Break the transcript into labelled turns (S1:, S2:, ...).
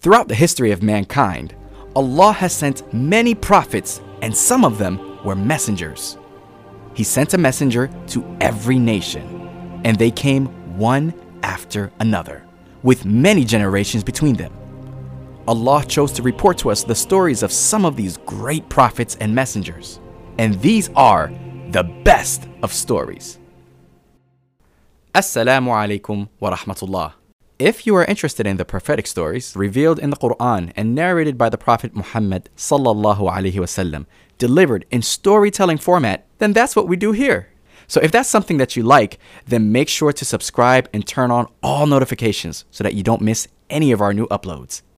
S1: Throughout the history of mankind, Allah has sent many prophets, and some of them were messengers. He sent a messenger to every nation, and they came one after another, with many generations between them. Allah chose to report to us the stories of some of these great prophets and messengers, and these are the best of stories. Assalamu alaikum wa rahmatullah. If you are interested in the prophetic stories revealed in the Quran and narrated by the Prophet Muhammad sallallahu delivered in storytelling format, then that's what we do here. So if that's something that you like, then make sure to subscribe and turn on all notifications so that you don't miss any of our new uploads.